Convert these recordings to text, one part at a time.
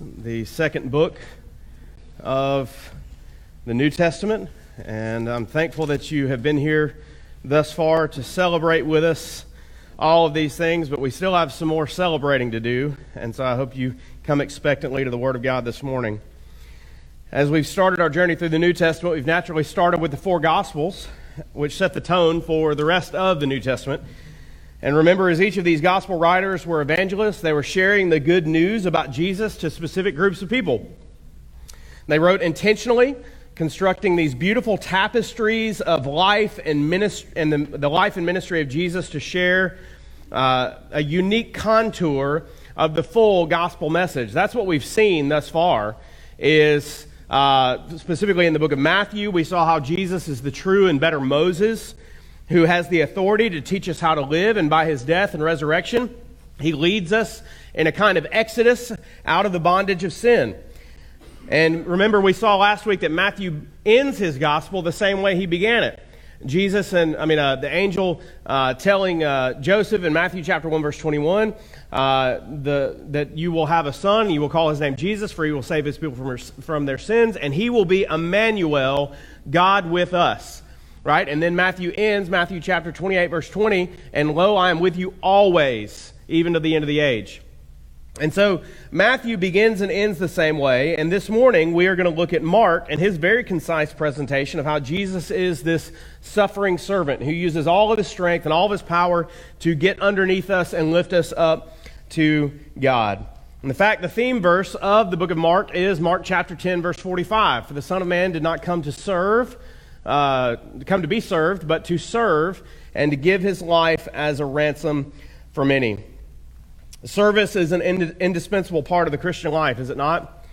the second book of the New Testament, and I'm thankful that you have been here thus far to celebrate with us all of these things, but we still have some more celebrating to do, and so I hope you come expectantly to the Word of God this morning. As we've started our journey through the New Testament, we've naturally started with the four Gospels, which set the tone for the rest of the New Testament. And remember, as each of these gospel writers were evangelists, they were sharing the good news about Jesus to specific groups of people. They wrote intentionally, constructing these beautiful tapestries of life and, ministry, and the, the life and ministry of Jesus to share uh, a unique contour of the full gospel message. That's what we've seen thus far. Is uh, specifically in the book of Matthew, we saw how Jesus is the true and better Moses who has the authority to teach us how to live, and by his death and resurrection, he leads us in a kind of exodus out of the bondage of sin. And remember, we saw last week that Matthew ends his gospel the same way he began it. Jesus and, I mean, uh, the angel uh, telling uh, Joseph in Matthew chapter 1, verse 21, uh, the, that you will have a son, you will call his name Jesus, for he will save his people from, from their sins, and he will be Emmanuel, God with us right? And then Matthew ends, Matthew chapter 28, verse 20, and lo, I am with you always, even to the end of the age. And so Matthew begins and ends the same way. And this morning we are going to look at Mark and his very concise presentation of how Jesus is this suffering servant who uses all of his strength and all of his power to get underneath us and lift us up to God. In fact, the theme verse of the book of Mark is Mark chapter 10, verse 45. For the Son of Man did not come to serve, uh, come to be served, but to serve and to give his life as a ransom for many. Service is an ind- indispensable part of the Christian life, is it not?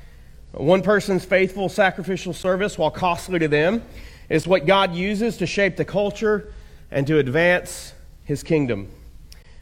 One person's faithful sacrificial service, while costly to them, is what God uses to shape the culture and to advance his kingdom.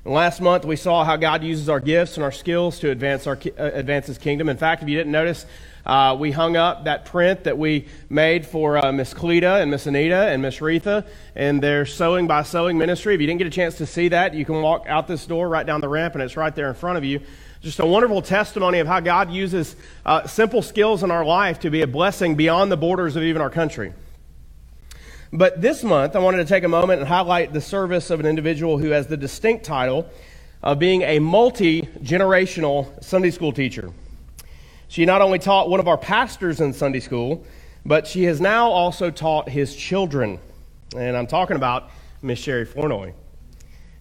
And last month, we saw how God uses our gifts and our skills to advance, our, uh, advance his kingdom. In fact, if you didn't notice, uh, we hung up that print that we made for uh, Miss Cleta and Miss Anita and Miss Retha and their Sewing by Sewing ministry. If you didn't get a chance to see that, you can walk out this door right down the ramp, and it's right there in front of you. Just a wonderful testimony of how God uses uh, simple skills in our life to be a blessing beyond the borders of even our country. But this month, I wanted to take a moment and highlight the service of an individual who has the distinct title of being a multi generational Sunday school teacher. She not only taught one of our pastors in Sunday school, but she has now also taught his children. And I'm talking about Miss Sherry Flournoy.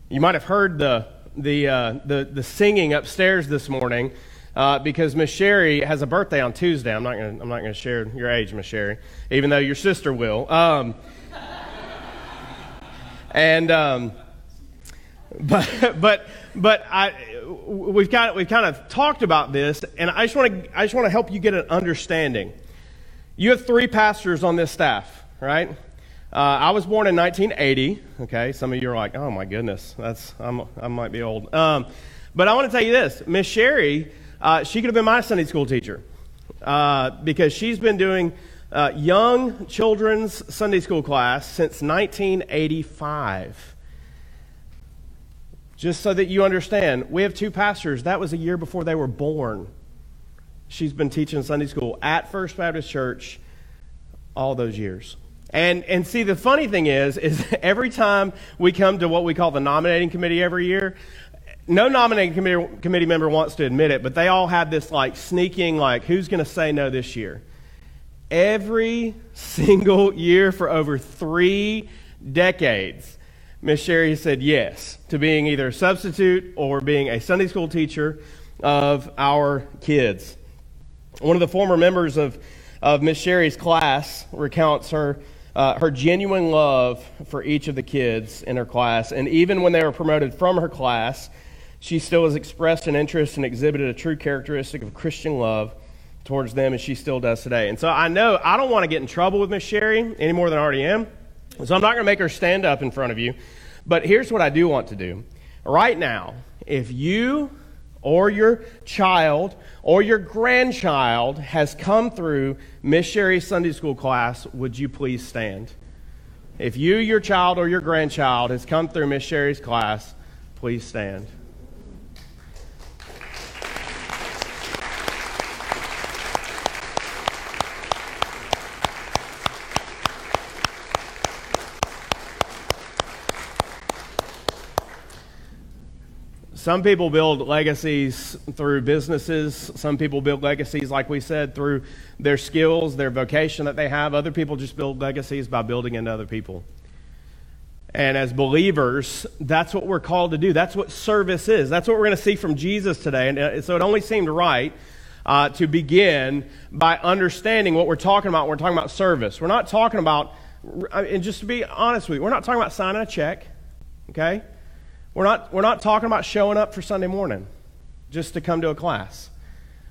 You might have heard the, the, uh, the, the singing upstairs this morning uh, because Miss Sherry has a birthday on Tuesday. I'm not going I'm not going to share your age, Miss Sherry, even though your sister will. Um, and um, but but but I we've got we've kind of talked about this, and I just want to I just want to help you get an understanding. You have three pastors on this staff, right? Uh, I was born in 1980. Okay, some of you are like, "Oh my goodness, that's I'm, i might be old." Um, but I want to tell you this: Miss Sherry, uh, she could have been my Sunday school teacher uh, because she's been doing uh, young children's Sunday school class since 1985. Just so that you understand, we have two pastors. That was a year before they were born. She's been teaching Sunday school at First Baptist Church all those years. And, and see, the funny thing is, is every time we come to what we call the nominating committee every year, no nominating committee, committee member wants to admit it, but they all have this like sneaking, like, who's going to say no this year? Every single year for over three decades, Miss Sherry said yes to being either a substitute or being a Sunday school teacher of our kids. One of the former members of, of Miss Sherry's class recounts her, uh, her genuine love for each of the kids in her class. And even when they were promoted from her class, she still has expressed an interest and exhibited a true characteristic of Christian love towards them, and she still does today. And so I know I don't want to get in trouble with Miss Sherry any more than I already am. So I'm not going to make her stand up in front of you. But here's what I do want to do. Right now, if you or your child or your grandchild has come through Miss Sherry's Sunday school class, would you please stand? If you, your child, or your grandchild has come through Miss Sherry's class, please stand. Some people build legacies through businesses. Some people build legacies, like we said, through their skills, their vocation that they have. Other people just build legacies by building into other people. And as believers, that's what we're called to do. That's what service is. That's what we're going to see from Jesus today. And uh, so it only seemed right uh, to begin by understanding what we're talking about. We're talking about service. We're not talking about, and just to be honest with you, we're not talking about signing a check, okay? We're not, we're not talking about showing up for Sunday morning just to come to a class.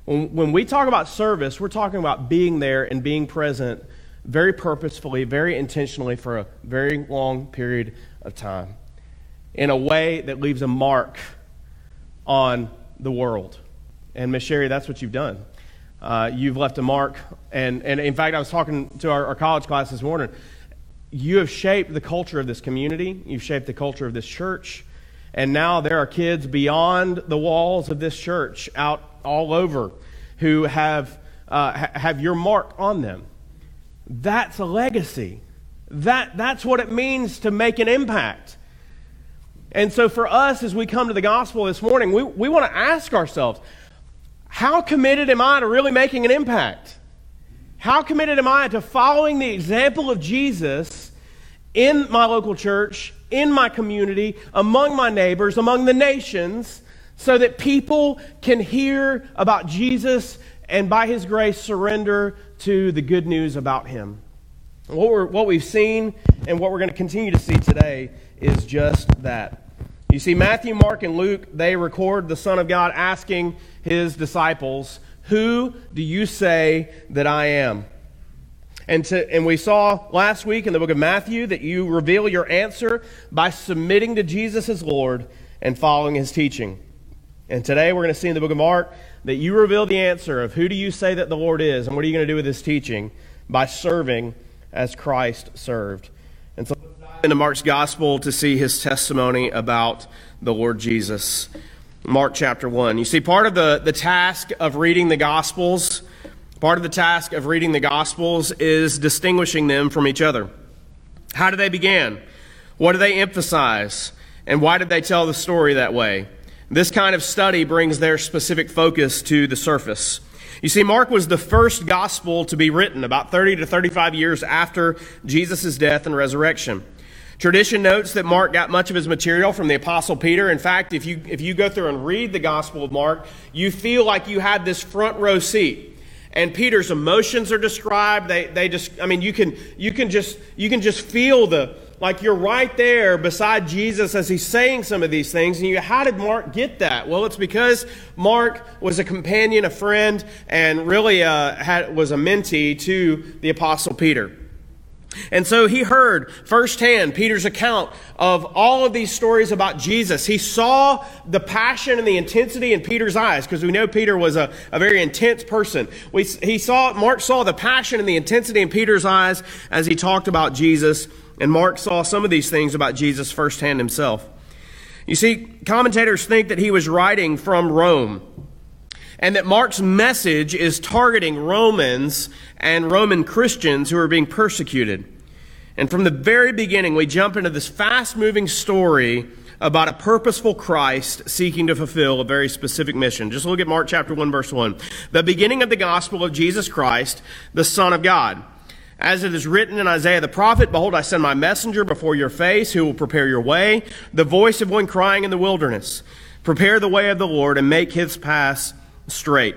When, when we talk about service, we're talking about being there and being present very purposefully, very intentionally for a very long period of time in a way that leaves a mark on the world. And Miss Sherry, that's what you've done. Uh, you've left a mark. And, and in fact, I was talking to our, our college class this morning. You have shaped the culture of this community, you've shaped the culture of this church. And now there are kids beyond the walls of this church out all over who have, uh, have your mark on them. That's a legacy. That, that's what it means to make an impact. And so, for us, as we come to the gospel this morning, we, we want to ask ourselves how committed am I to really making an impact? How committed am I to following the example of Jesus in my local church, in my community, among my neighbors, among the nations, so that people can hear about Jesus and by his grace surrender to the good news about him. What, we're, what we've seen and what we're going to continue to see today is just that. You see, Matthew, Mark, and Luke, they record the Son of God asking his disciples, Who do you say that I am? And, to, and we saw last week in the book of Matthew that you reveal your answer by submitting to Jesus as Lord and following his teaching. And today we're going to see in the book of Mark that you reveal the answer of who do you say that the Lord is and what are you going to do with this teaching by serving as Christ served. And so let's dive into Mark's gospel to see his testimony about the Lord Jesus. Mark chapter 1. You see, part of the, the task of reading the gospels, part of the task of reading the gospels is distinguishing them from each other. How did they begin? What do they emphasize? And why did they tell the story that way? This kind of study brings their specific focus to the surface. You see, Mark was the first gospel to be written about 30 to 35 years after Jesus' death and resurrection. Tradition notes that Mark got much of his material from the Apostle Peter. In fact, if you, if you go through and read the Gospel of Mark, you feel like you had this front row seat. And Peter's emotions are described. They, they just, I mean, you can, you can just, you can just feel the, like you're right there beside Jesus as he's saying some of these things. And you, how did Mark get that? Well, it's because Mark was a companion, a friend, and really uh, had, was a mentee to the Apostle Peter. And so he heard firsthand Peter's account of all of these stories about Jesus. He saw the passion and the intensity in Peter's eyes because we know Peter was a, a very intense person. We, he saw, Mark saw the passion and the intensity in Peter's eyes as he talked about Jesus and Mark saw some of these things about Jesus firsthand himself. You see, commentators think that he was writing from Rome and that Mark's message is targeting Romans and Roman Christians who are being persecuted. And from the very beginning, we jump into this fast moving story about a purposeful Christ seeking to fulfill a very specific mission. Just look at Mark chapter 1, verse 1. The beginning of the gospel of Jesus Christ, the Son of God. As it is written in Isaiah the prophet, Behold, I send my messenger before your face, who will prepare your way, the voice of one crying in the wilderness. Prepare the way of the Lord and make his paths straight.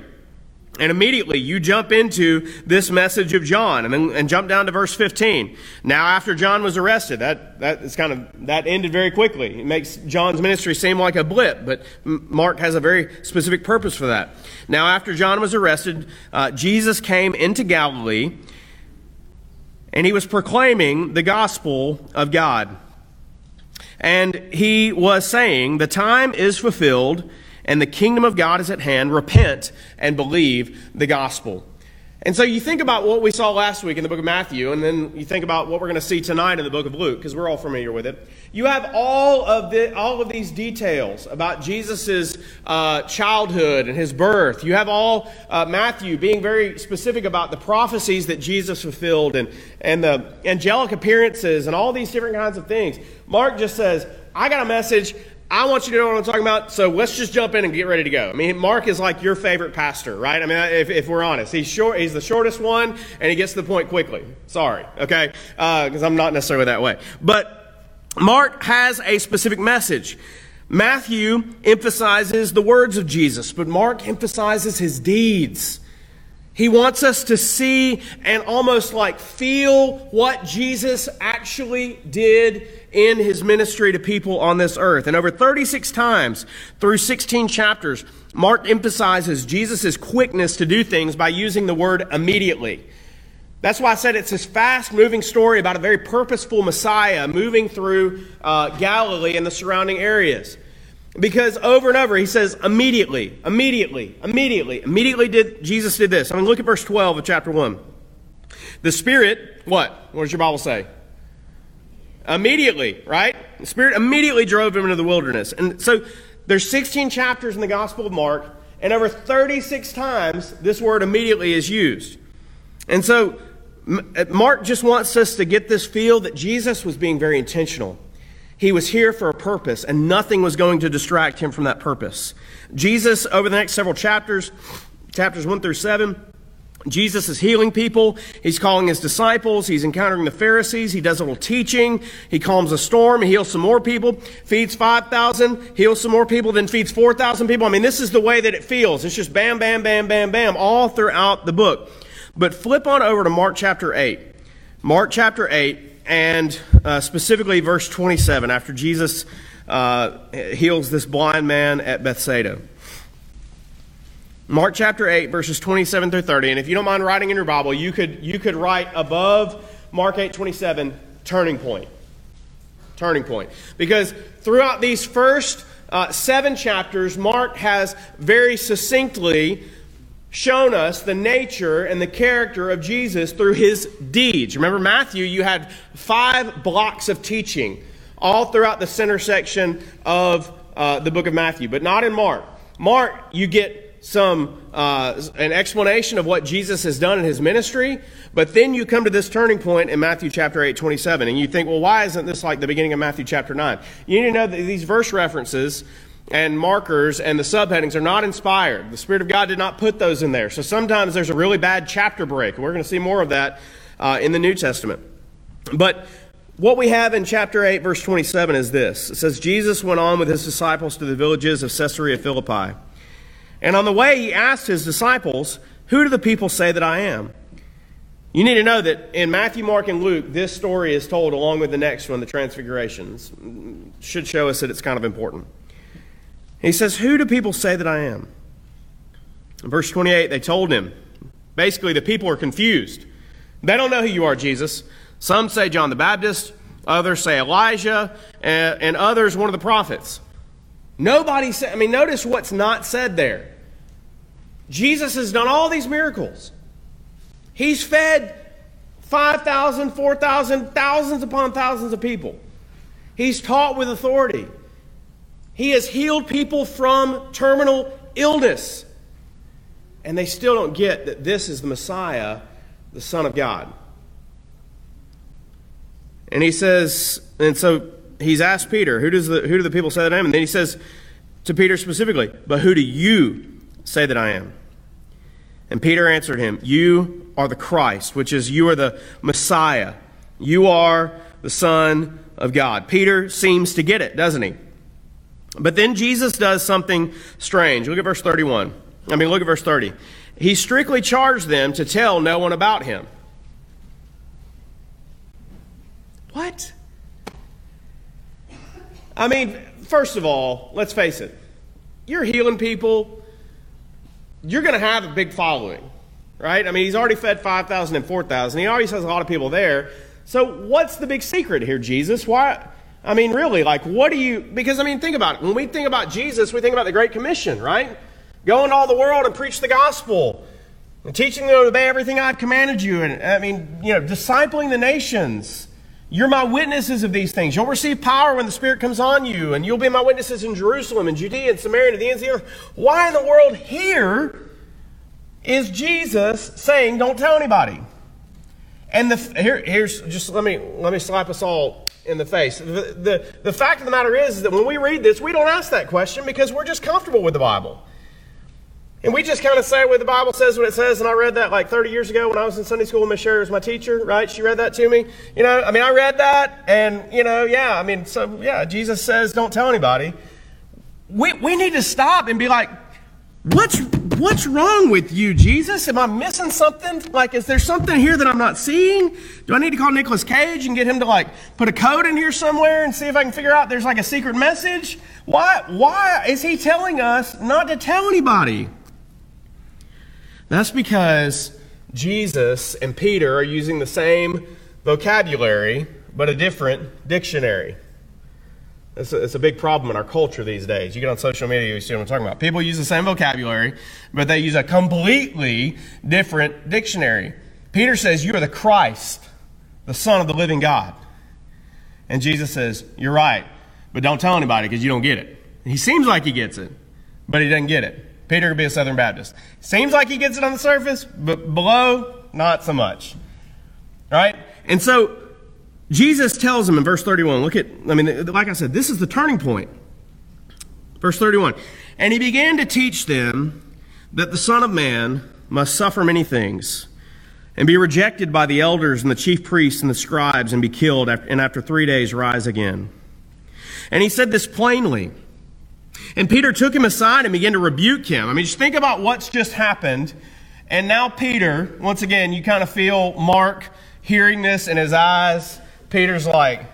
And immediately you jump into this message of John and, then, and jump down to verse 15. Now after John was arrested, that, that is kind of, that ended very quickly. It makes John's ministry seem like a blip, but Mark has a very specific purpose for that. Now after John was arrested, uh, Jesus came into Galilee and he was proclaiming the gospel of God. And he was saying, The time is fulfilled, and the kingdom of God is at hand. Repent and believe the gospel. And so you think about what we saw last week in the book of Matthew, and then you think about what we're going to see tonight in the book of Luke, because we're all familiar with it. You have all of the, all of these details about Jesus' uh, childhood and his birth. You have all uh, Matthew being very specific about the prophecies that Jesus fulfilled and, and the angelic appearances and all these different kinds of things. Mark just says, I got a message I want you to know what I'm talking about, so let's just jump in and get ready to go. I mean, Mark is like your favorite pastor, right? I mean, if, if we're honest, he's short. He's the shortest one, and he gets to the point quickly. Sorry, okay, because uh, I'm not necessarily that way. But Mark has a specific message. Matthew emphasizes the words of Jesus, but Mark emphasizes his deeds. He wants us to see and almost like feel what Jesus actually did in his ministry to people on this earth. And over 36 times through 16 chapters, Mark emphasizes Jesus' quickness to do things by using the word immediately. That's why I said it's this fast moving story about a very purposeful Messiah moving through uh, Galilee and the surrounding areas. Because over and over he says, immediately, immediately, immediately, immediately did Jesus did this. I mean, look at verse 12 of chapter 1. The Spirit, what? What does your Bible say? Immediately, right? The Spirit immediately drove him into the wilderness. And so there's 16 chapters in the Gospel of Mark, and over 36 times this word immediately is used. And so uh, Mark just wants us to get this feel that Jesus was being very intentional. He was here for a purpose, and nothing was going to distract him from that purpose. Jesus, over the next several chapters, chapters 1 through 7, Jesus is healing people. He's calling his disciples. He's encountering the Pharisees. He does a little teaching. He calms a storm. He heals some more people. Feeds 5,000. Heals some more people. Then feeds 4,000 people. I mean, this is the way that it feels. It's just bam, bam, bam, bam, bam, all throughout the book. But flip on over to Mark chapter 8. Mark chapter 8 and uh, specifically verse 27, after Jesus uh, heals this blind man at Bethsaida. Mark chapter 8, verses 27 through 30. And if you don't mind writing in your Bible, you could, you could write above Mark 8, 27, turning point. Turning point. Because throughout these first uh, seven chapters, Mark has very succinctly shown us the nature and the character of Jesus through his deeds. Remember, Matthew, you had five blocks of teaching all throughout the center section of uh, the book of Matthew, but not in Mark. Mark, you get some uh, an explanation of what Jesus has done in his ministry, but then you come to this turning point in Matthew chapter 8, 27, and you think, well, why isn't this like the beginning of Matthew chapter 9? You need to know that these verse references and markers and the subheadings are not inspired. The Spirit of God did not put those in there. So sometimes there's a really bad chapter break. We're going to see more of that uh, in the New Testament. But what we have in chapter 8, verse 27 is this it says, Jesus went on with his disciples to the villages of Caesarea Philippi. And on the way, he asked his disciples, Who do the people say that I am? You need to know that in Matthew, Mark, and Luke, this story is told along with the next one, the Transfigurations. Should show us that it's kind of important. He says, Who do people say that I am? In verse 28, they told him. Basically, the people are confused. They don't know who you are, Jesus. Some say John the Baptist, others say Elijah, and, and others one of the prophets. Nobody said, I mean, notice what's not said there. Jesus has done all these miracles. He's fed 5,000, 4,000, thousands upon thousands of people. He's taught with authority. He has healed people from terminal illness. And they still don't get that this is the Messiah, the Son of God. And he says, and so he's asked Peter, who, does the, who do the people say that I am? And then he says to Peter specifically, but who do you say that I am? And Peter answered him, You are the Christ, which is, you are the Messiah. You are the Son of God. Peter seems to get it, doesn't he? But then Jesus does something strange. Look at verse 31. I mean, look at verse 30. He strictly charged them to tell no one about him. What? I mean, first of all, let's face it. You're healing people. You're going to have a big following, right? I mean, he's already fed 5,000 and 4,000. He already has a lot of people there. So, what's the big secret here, Jesus? Why? I mean, really, like, what do you, because, I mean, think about it. When we think about Jesus, we think about the Great Commission, right? Go into all the world and preach the gospel and teaching them to obey everything I've commanded you. And, I mean, you know, discipling the nations. You're my witnesses of these things. You'll receive power when the Spirit comes on you, and you'll be my witnesses in Jerusalem and Judea and Samaria and the ends of the earth. Why in the world here is Jesus saying, don't tell anybody? And the, here, here's just let me let me slap us all in the face. The, the, the fact of the matter is, is that when we read this, we don't ask that question because we're just comfortable with the Bible. And we just kind of say what the Bible says what it says. And I read that like 30 years ago when I was in Sunday school. Miss Sherry was my teacher, right? She read that to me. You know, I mean, I read that, and, you know, yeah, I mean, so, yeah, Jesus says, don't tell anybody. We, we need to stop and be like, what's, what's wrong with you, Jesus? Am I missing something? Like, is there something here that I'm not seeing? Do I need to call Nicolas Cage and get him to, like, put a code in here somewhere and see if I can figure out there's, like, a secret message? Why, why is he telling us not to tell anybody? That's because Jesus and Peter are using the same vocabulary, but a different dictionary. It's a, it's a, big problem in our culture these days. You get on social media, you see what I'm talking about. People use the same vocabulary, but they use a completely different dictionary. Peter says, You are the Christ, the Son of the living God. And Jesus says, You're right, but don't tell anybody because you don't get it. He seems like he gets it, but he doesn't get it. Peter could be a Southern Baptist. Seems like he gets it on the surface, but below, not so much. Right? And so Jesus tells him in verse 31, look at, I mean, like I said, this is the turning point. Verse 31. And he began to teach them that the Son of Man must suffer many things and be rejected by the elders and the chief priests and the scribes and be killed and after three days rise again. And he said this plainly. And Peter took him aside and began to rebuke him. I mean, just think about what's just happened. And now Peter, once again, you kind of feel Mark hearing this in his eyes. Peter's like,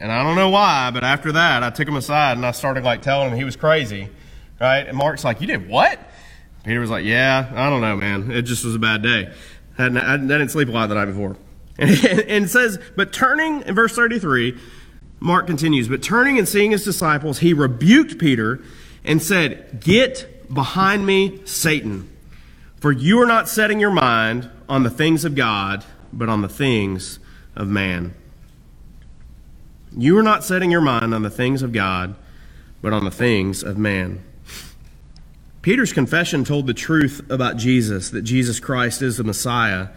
and I don't know why, but after that, I took him aside and I started like telling him he was crazy, right? And Mark's like, you did what? Peter was like, yeah, I don't know, man. It just was a bad day. I, didn't sleep a lot the night before. And, and says, but turning in verse 33, Mark continues, but turning and seeing his disciples, he rebuked Peter and said, Get behind me, Satan, for you are not setting your mind on the things of God, but on the things of man. You are not setting your mind on the things of God, but on the things of man. Peter's confession told the truth about Jesus, that Jesus Christ is the Messiah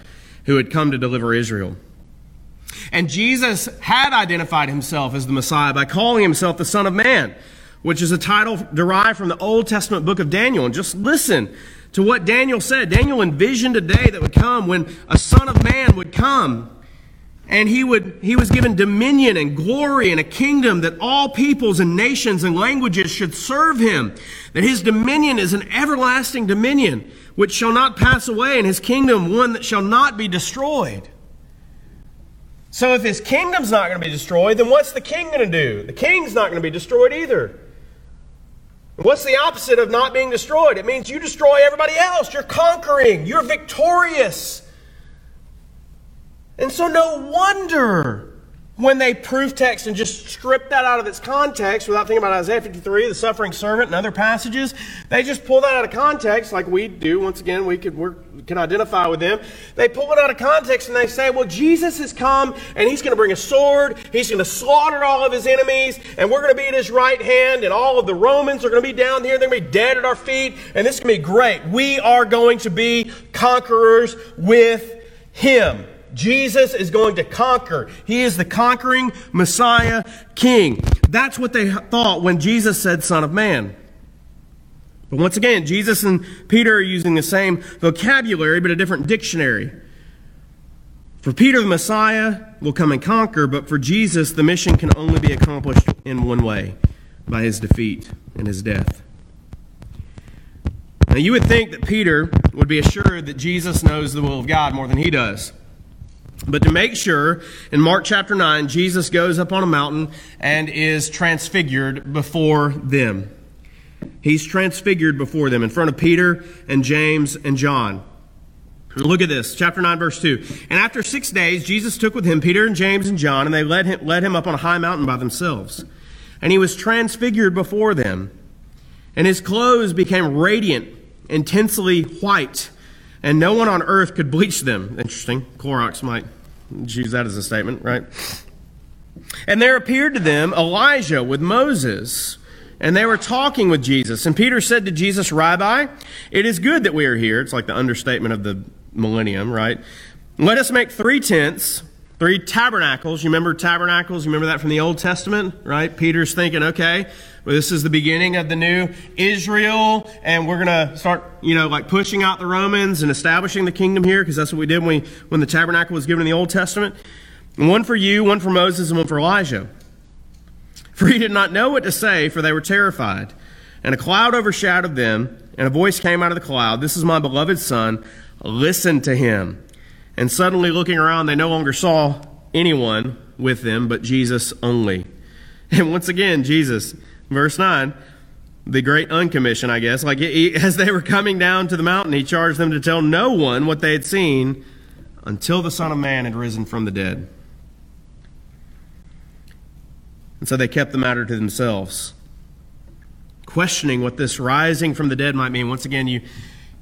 who had come to deliver Israel. And Jesus had identified himself as the Messiah by calling himself the Son of Man, which is a title derived from the Old Testament book of Daniel. And just listen to what Daniel said. Daniel envisioned a day that would come when a Son of Man would come and he would he was given dominion and glory and a kingdom that all peoples and nations and languages should serve him that his dominion is an everlasting dominion which shall not pass away and his kingdom one that shall not be destroyed so if his kingdom's not going to be destroyed, then what's the king going to do? The king's not going to be destroyed either. What's the opposite of not being destroyed? It means you destroy everybody else. You're conquering. You're victorious. And so no wonder when they proof text and just strip that out of its context without thinking about Isaiah 53, the suffering servant, and other passages, they just pull that out of context like we do. Once again, we could we can identify with them. They pull it out of context and they say, well, Jesus has come and he's going to bring a sword. He's going to slaughter all of his enemies and we're going to be at his right hand and all of the Romans are going to be down here. They're going to be dead at our feet and this is going to be great. We are going to be conquerors with him. Jesus is going to conquer. He is the conquering Messiah King. That's what they thought when Jesus said Son of Man. But once again, Jesus and Peter are using the same vocabulary, but a different dictionary. For Peter, the Messiah will come and conquer, but for Jesus, the mission can only be accomplished in one way by his defeat and his death. Now, you would think that Peter would be assured that Jesus knows the will of God more than he does. But to make sure, in Mark chapter 9, Jesus goes up on a mountain and is transfigured before them. He's transfigured before them in front of Peter and James and John. Look at this, chapter 9, verse 2. And after six days, Jesus took with him Peter and James and John, and they led him, led him up on a high mountain by themselves. And he was transfigured before them. And his clothes became radiant, intensely white and no one on earth could bleach them. Interesting. Clorox might use that as a statement, right? And there appeared to them Elijah with Moses, and they were talking with Jesus. And Peter said to Jesus, Rabbi, it is good that we are here. It's like the understatement of the millennium, right? Let us make three tents Three tabernacles. You remember tabernacles? You remember that from the Old Testament, right? Peter's thinking, okay, well, this is the beginning of the new Israel, and we're going to start, you know, like pushing out the Romans and establishing the kingdom here, because that's what we did when, we, when the tabernacle was given in the Old Testament. One for you, one for Moses, and one for Elijah. For he did not know what to say, for they were terrified. And a cloud overshadowed them, and a voice came out of the cloud This is my beloved Son, listen to him. And suddenly, looking around, they no longer saw anyone with them but Jesus only. And once again, Jesus, verse 9, the great uncommission, I guess, like he, as they were coming down to the mountain, he charged them to tell no one what they had seen until the Son of Man had risen from the dead. And so they kept the matter to themselves, questioning what this rising from the dead might mean. Once again, you,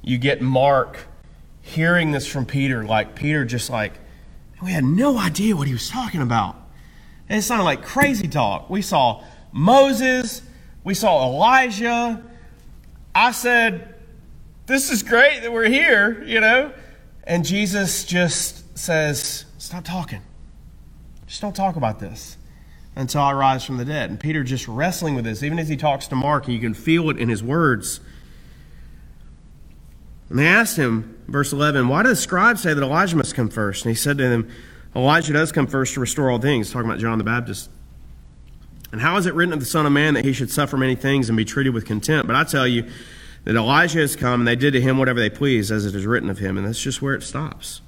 you get Mark hearing this from Peter, like Peter just like, we had no idea what he was talking about. And it sounded like crazy talk. We saw Moses, we saw Elijah. I said, This is great that we're here, you know? And Jesus just says, Stop talking. Just don't talk about this until I rise from the dead. And Peter just wrestling with this, even as he talks to Mark, and you can feel it in his words. And they asked him, verse 11, Why do the scribes say that Elijah must come first? And he said to them, Elijah does come first to restore all things, talking about John the Baptist. And how is it written of the Son of Man that he should suffer many things and be treated with contempt? But I tell you that Elijah has come, and they did to him whatever they pleased, as it is written of him. And that's just where it stops.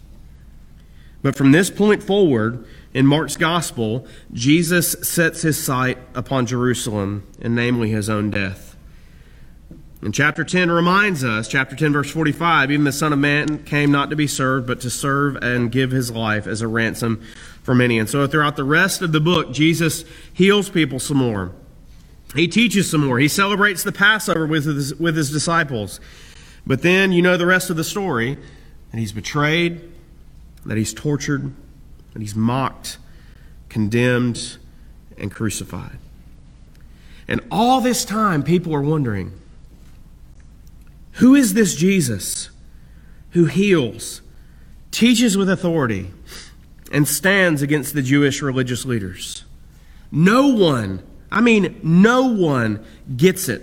But from this point forward, in Mark's gospel, Jesus sets his sight upon Jerusalem, and namely his own death. And chapter 10 reminds us, chapter 10, verse 45, even the Son of Man came not to be served, but to serve and give his life as a ransom for many. And so throughout the rest of the book, Jesus heals people some more. He teaches some more. He celebrates the Passover with his, with his disciples. But then you know the rest of the story that he's betrayed, that he's tortured, that he's mocked, condemned, and crucified. And all this time, people are wondering, who is this Jesus who heals, teaches with authority, and stands against the Jewish religious leaders? No one, I mean, no one gets it.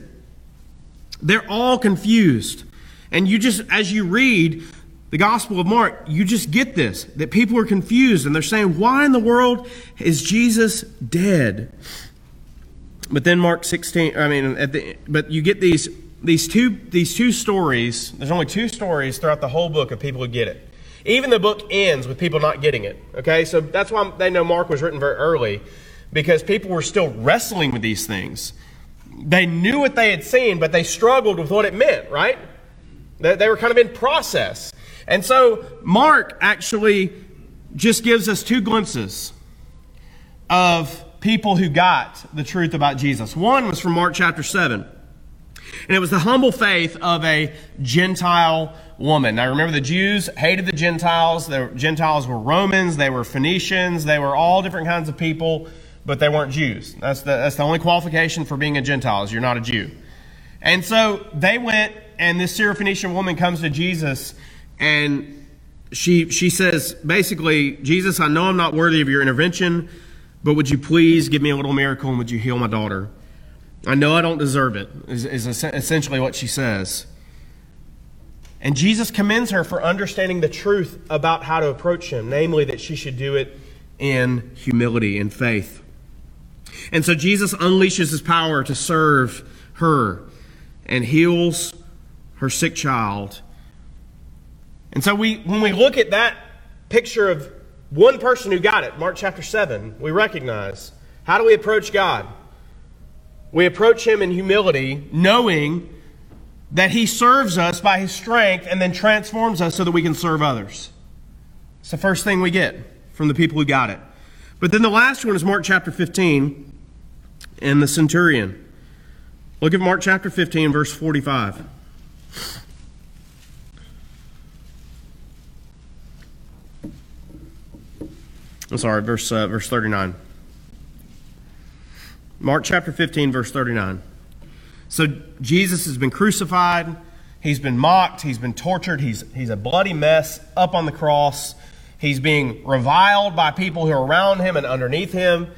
They're all confused. And you just, as you read the Gospel of Mark, you just get this that people are confused and they're saying, why in the world is Jesus dead? But then Mark 16, I mean, the, but you get these these two, these two stories, there's only two stories throughout the whole book of people who get it. Even the book ends with people not getting it. Okay, so that's why they know Mark was written very early, because people were still wrestling with these things. They knew what they had seen, but they struggled with what it meant, right? They, they were kind of in process. And so Mark actually just gives us two glimpses of people who got the truth about Jesus. One was from Mark chapter 7. And it was the humble faith of a Gentile woman. Now remember, the Jews hated the Gentiles. The Gentiles were Romans, they were Phoenicians, they were all different kinds of people, but they weren't Jews. That's the, that's the only qualification for being a Gentile, is you're not a Jew. And so they went, and this Syrophoenician woman comes to Jesus, and she, she says, basically, Jesus, I know I'm not worthy of your intervention, but would you please give me a little miracle and would you heal my daughter? I know I don't deserve it, is, is essentially what she says. And Jesus commends her for understanding the truth about how to approach him, namely that she should do it in humility and faith. And so Jesus unleashes his power to serve her and heals her sick child. And so we when we look at that picture of one person who got it, Mark chapter 7, we recognize how do we approach God? We approach Him in humility, knowing that He serves us by His strength and then transforms us so that we can serve others. It's the first thing we get from the people who got it. But then the last one is Mark chapter 15 and the centurion. Look at Mark chapter 15, verse 45. I'm sorry, verse, uh, verse 39. Mark chapter 15, verse 39. So Jesus has been crucified, he's been mocked, he's been tortured, he's, he's a bloody mess up on the cross. He's being reviled by people who are around him and underneath him.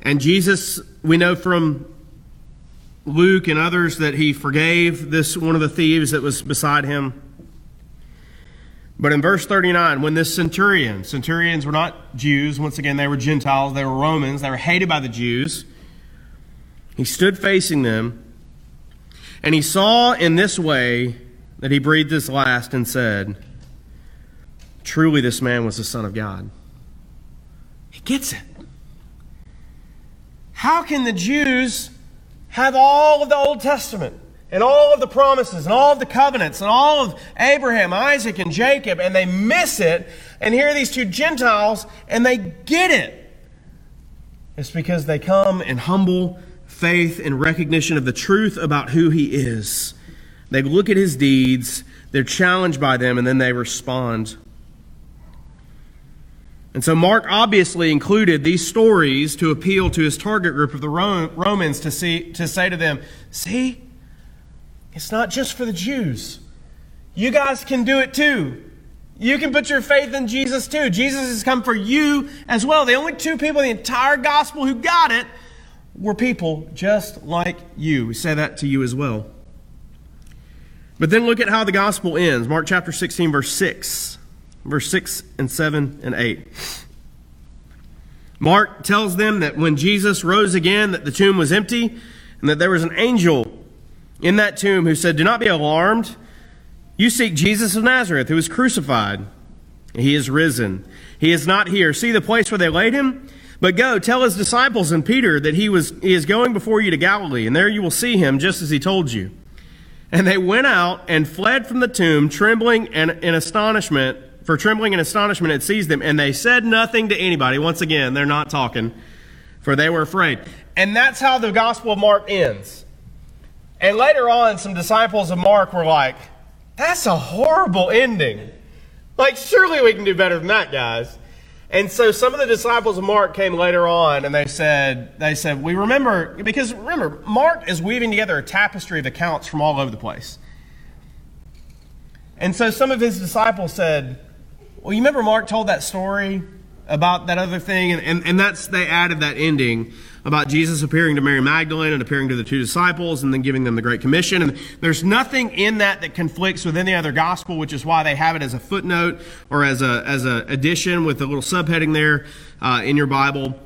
And Jesus, we know from Luke and others that he forgave this one of the thieves that was beside him. But in verse 39, when this centurion, centurions were not Jews, once again, they were Gentiles, they were Romans, they were hated by the Jews. He stood facing them, and he saw in this way that he breathed his last and said, Truly, this man was the Son of God. He gets it. How can the Jews have all of the Old Testament and all of the promises and all of the covenants and all of Abraham, Isaac, and Jacob, and they miss it, and here are these two Gentiles, and they get it? It's because they come in humble faith and recognition of the truth about who he is. They look at his deeds, they're challenged by them, and then they respond. And so Mark obviously included these stories to appeal to his target group of the Romans to, see, to say to them, See, it's not just for the Jews. You guys can do it too. You can put your faith in Jesus too. Jesus has come for you as well. The only two people in the entire gospel who got it were people just like you. We say that to you as well. But then look at how the gospel ends. Mark chapter 16, verse 6. Verse 6 and 7 and 8. Mark tells them that when Jesus rose again, that the tomb was empty, and that there was an angel in that tomb who said, Do not be alarmed. You seek Jesus of Nazareth, who was crucified. He is risen. He is not here. See the place where they laid him? But go, tell his disciples and Peter that he, was, he is going before you to Galilee, and there you will see him just as he told you. And they went out and fled from the tomb, trembling and in astonishment, for trembling and astonishment had seized them, and they said nothing to anybody. Once again, they're not talking, for they were afraid. And that's how the Gospel of Mark ends. And later on, some disciples of Mark were like, that's a horrible ending. Like, surely we can do better than that, guys. And so some of the disciples of Mark came later on and they said, they said, we remember, because remember, Mark is weaving together a tapestry of accounts from all over the place. And so some of his disciples said, well, you remember Mark told that story about that other thing? And, and, and that's, they added that ending about Jesus appearing to Mary Magdalene and appearing to the two disciples and then giving them the Great Commission. And there's nothing in that that conflicts with any other gospel, which is why they have it as a footnote or as a, as an addition with a little subheading there uh, in your Bible.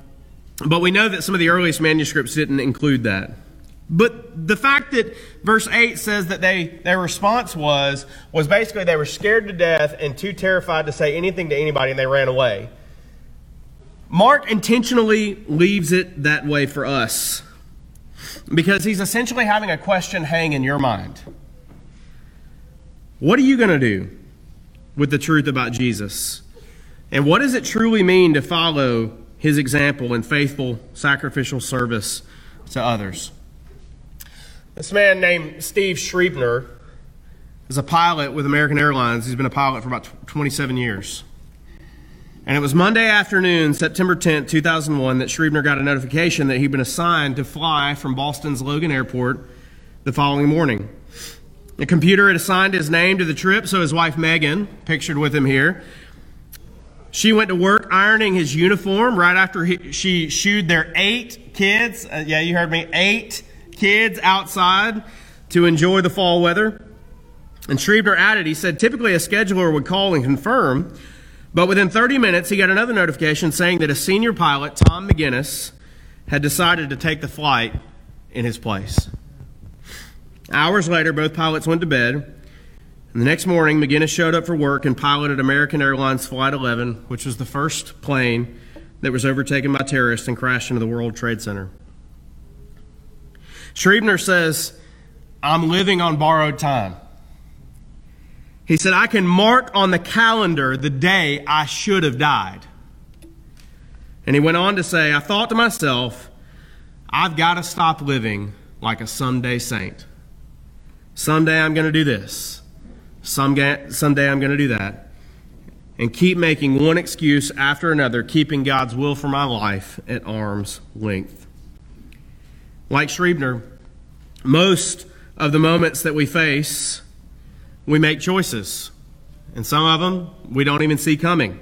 But we know that some of the earliest manuscripts didn't include that. But the fact that verse 8 says that they, their response was, was basically they were scared to death and too terrified to say anything to anybody and they ran away. Mark intentionally leaves it that way for us because he's essentially having a question hang in your mind. What are you going to do with the truth about Jesus? And what does it truly mean to follow his example in faithful sacrificial service to others? This man named Steve Schriebner is a pilot with American Airlines. He's been a pilot for about 27 years. And it was Monday afternoon, September 10th, 2001, that Schriebner got a notification that he'd been assigned to fly from Boston's Logan Airport the following morning. The computer had assigned his name to the trip, so his wife Megan, pictured with him here, she went to work ironing his uniform right after he, she shooed their eight kids. Uh, yeah, you heard me, eight kids outside to enjoy the fall weather. And Schriebner added, he said, typically a scheduler would call and confirm but within 30 minutes, he got another notification saying that a senior pilot, Tom McGuinness, had decided to take the flight in his place. Hours later, both pilots went to bed. And the next morning, McGuinness showed up for work and piloted American Airlines Flight 11, which was the first plane that was overtaken by terrorists and crashed into the World Trade Center. Schriebner says, I'm living on borrowed time. He said, I can mark on the calendar the day I should have died. And he went on to say, I thought to myself, I've got to stop living like a someday saint. Someday I'm going to do this. Someday, someday I'm going to do that. And keep making one excuse after another, keeping God's will for my life at arm's length. Like Schriebner, most of the moments that we face we make choices. and some of them we don't even see coming.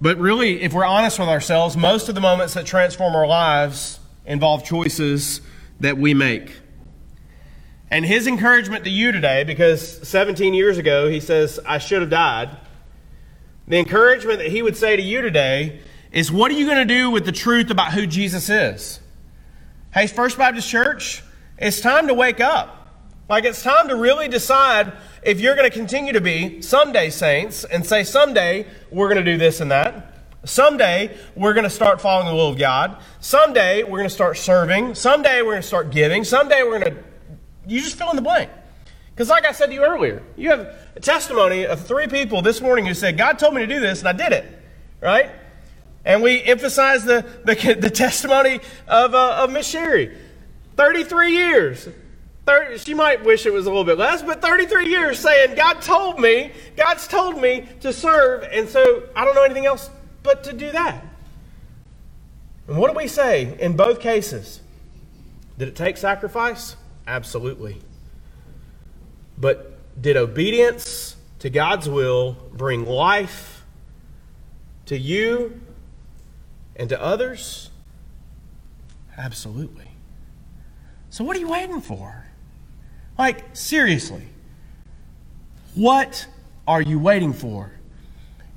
But really, if we're honest with ourselves, most of the moments that transform our lives involve choices that we make. And his encouragement to you today, because 17 years ago he says, I should have died, the encouragement that he would say to you today is, What are you going to do with the truth about who Jesus is? Hey, First Baptist Church, it's time to wake up. Like, it's time to really decide if you're going to continue to be someday saints and say, someday we're going to do this and that. Someday we're going to start following the will of God. Someday we're going to start serving. Someday we're going to start giving. Someday we're going to. You just fill in the blank. Because, like I said to you earlier, you have a testimony of three people this morning who said, God told me to do this and I did it. Right? And we emphasize the, the, the testimony of, uh, of Miss Sherry. 33 years. 30, she might wish it was a little bit less, but 33 years saying, God told me, God's told me to serve, and so I don't know anything else but to do that. And what do we say in both cases? Did it take sacrifice? Absolutely. But did obedience to God's will bring life to you and to others? Absolutely. So, what are you waiting for? Like, seriously, what are you waiting for?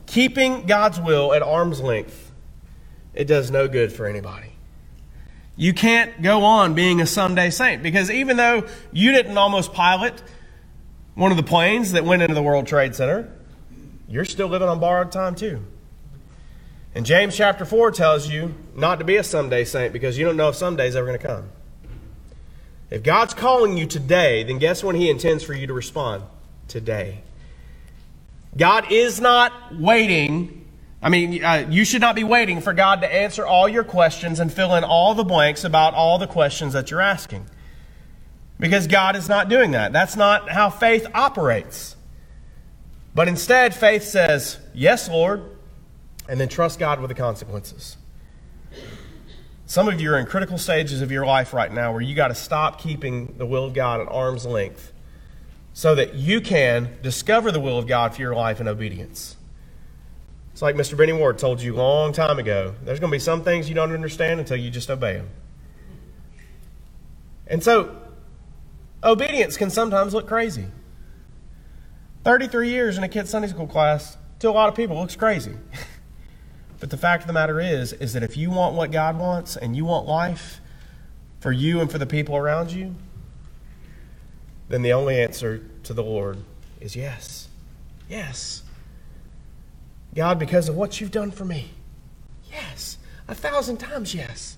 Keeping God's will at arm's length, it does no good for anybody. You can't go on being a Sunday saint because even though you didn't almost pilot one of the planes that went into the World Trade Center, you're still living on borrowed time too. And James chapter 4 tells you not to be a someday saint because you don't know if someday's ever going to come. If God's calling you today, then guess when He intends for you to respond? Today. God is not waiting. I mean, uh, you should not be waiting for God to answer all your questions and fill in all the blanks about all the questions that you're asking. Because God is not doing that. That's not how faith operates. But instead, faith says, Yes, Lord, and then trust God with the consequences. Some of you are in critical stages of your life right now where you got to stop keeping the will of God at arm's length so that you can discover the will of God for your life in obedience. It's like Mr. Benny Ward told you a long time ago. There's going to be some things you don't understand until you just obey them. And so, obedience can sometimes look crazy. 33 years in a kid's Sunday school class to a lot of people looks crazy. But the fact of the matter is, is that if you want what God wants and you want life for you and for the people around you, then the only answer to the Lord is yes. Yes. God, because of what you've done for me. Yes. A thousand times yes.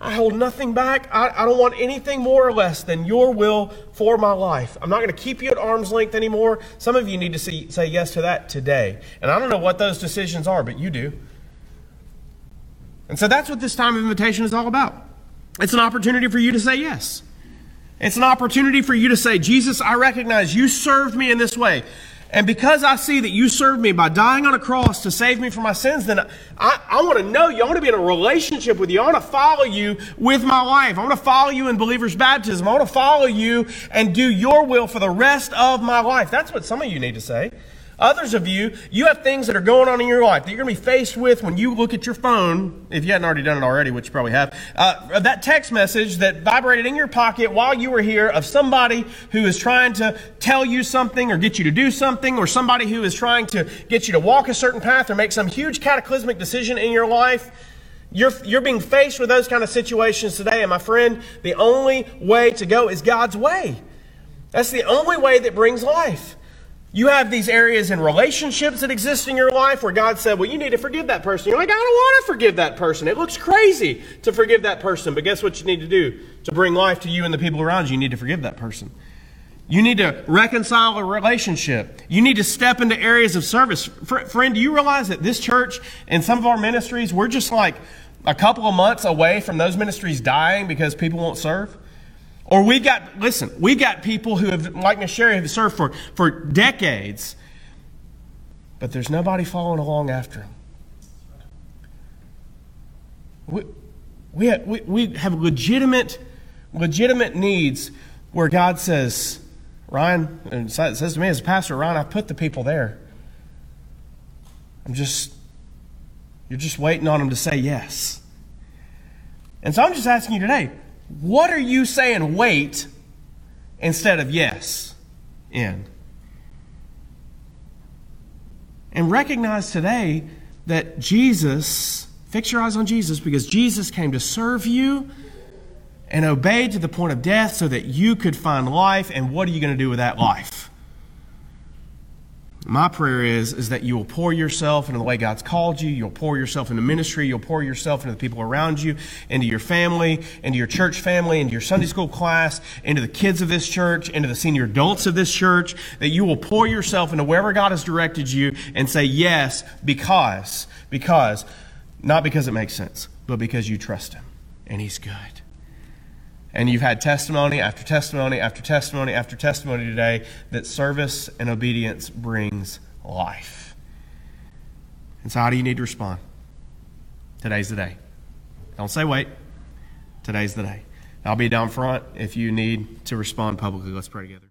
I hold nothing back. I, I, don't want anything more or less than your will for my life. I'm not going to keep you at arm's length anymore. Some of you need to see, say yes to that today. And I don't know what those decisions are, but you do. And so that's what this time of invitation is all about. It's an opportunity for you to say yes. It's an opportunity for you to say, Jesus, I recognize you served me in this way. And because I see that you served me by dying on a cross to save me from my sins, then I, I want to know you. I want to be in a relationship with you. I want to follow you with my life. I want to follow you in believer's baptism. I want to follow you and do your will for the rest of my life. That's what some of you need to say. Others of you, you have things that are going on in your life that you're going to be faced with when you look at your phone, if you hadn't already done it already, which you probably have. Uh, that text message that vibrated in your pocket while you were here of somebody who is trying to tell you something or get you to do something, or somebody who is trying to get you to walk a certain path or make some huge cataclysmic decision in your life. You're, you're being faced with those kind of situations today, and my friend, the only way to go is God's way. That's the only way that brings life. You have these areas in relationships that exist in your life where God said, Well, you need to forgive that person. You're like, I don't want to forgive that person. It looks crazy to forgive that person. But guess what you need to do to bring life to you and the people around you? You need to forgive that person. You need to reconcile a relationship. You need to step into areas of service. Friend, do you realize that this church and some of our ministries, we're just like a couple of months away from those ministries dying because people won't serve? Or we've got, listen, we've got people who have, like Miss Sherry, have served for, for decades, but there's nobody following along after them. We, we, have, we, we have legitimate, legitimate needs where God says, Ryan, and says to me as a pastor, Ryan, I put the people there. I'm just, you're just waiting on them to say yes. And so I'm just asking you today, what are you saying wait instead of yes in? And recognize today that Jesus, fix your eyes on Jesus because Jesus came to serve you and obeyed to the point of death so that you could find life. And what are you going to do with that life? My prayer is, is that you will pour yourself into the way God's called you. You'll pour yourself into ministry. You'll pour yourself into the people around you, into your family, into your church family, into your Sunday school class, into the kids of this church, into the senior adults of this church. That you will pour yourself into wherever God has directed you and say yes because, because, not because it makes sense, but because you trust Him and He's good. And you've had testimony after testimony after testimony after testimony today that service and obedience brings life. And so, how do you need to respond? Today's the day. Don't say wait. Today's the day. I'll be down front if you need to respond publicly. Let's pray together.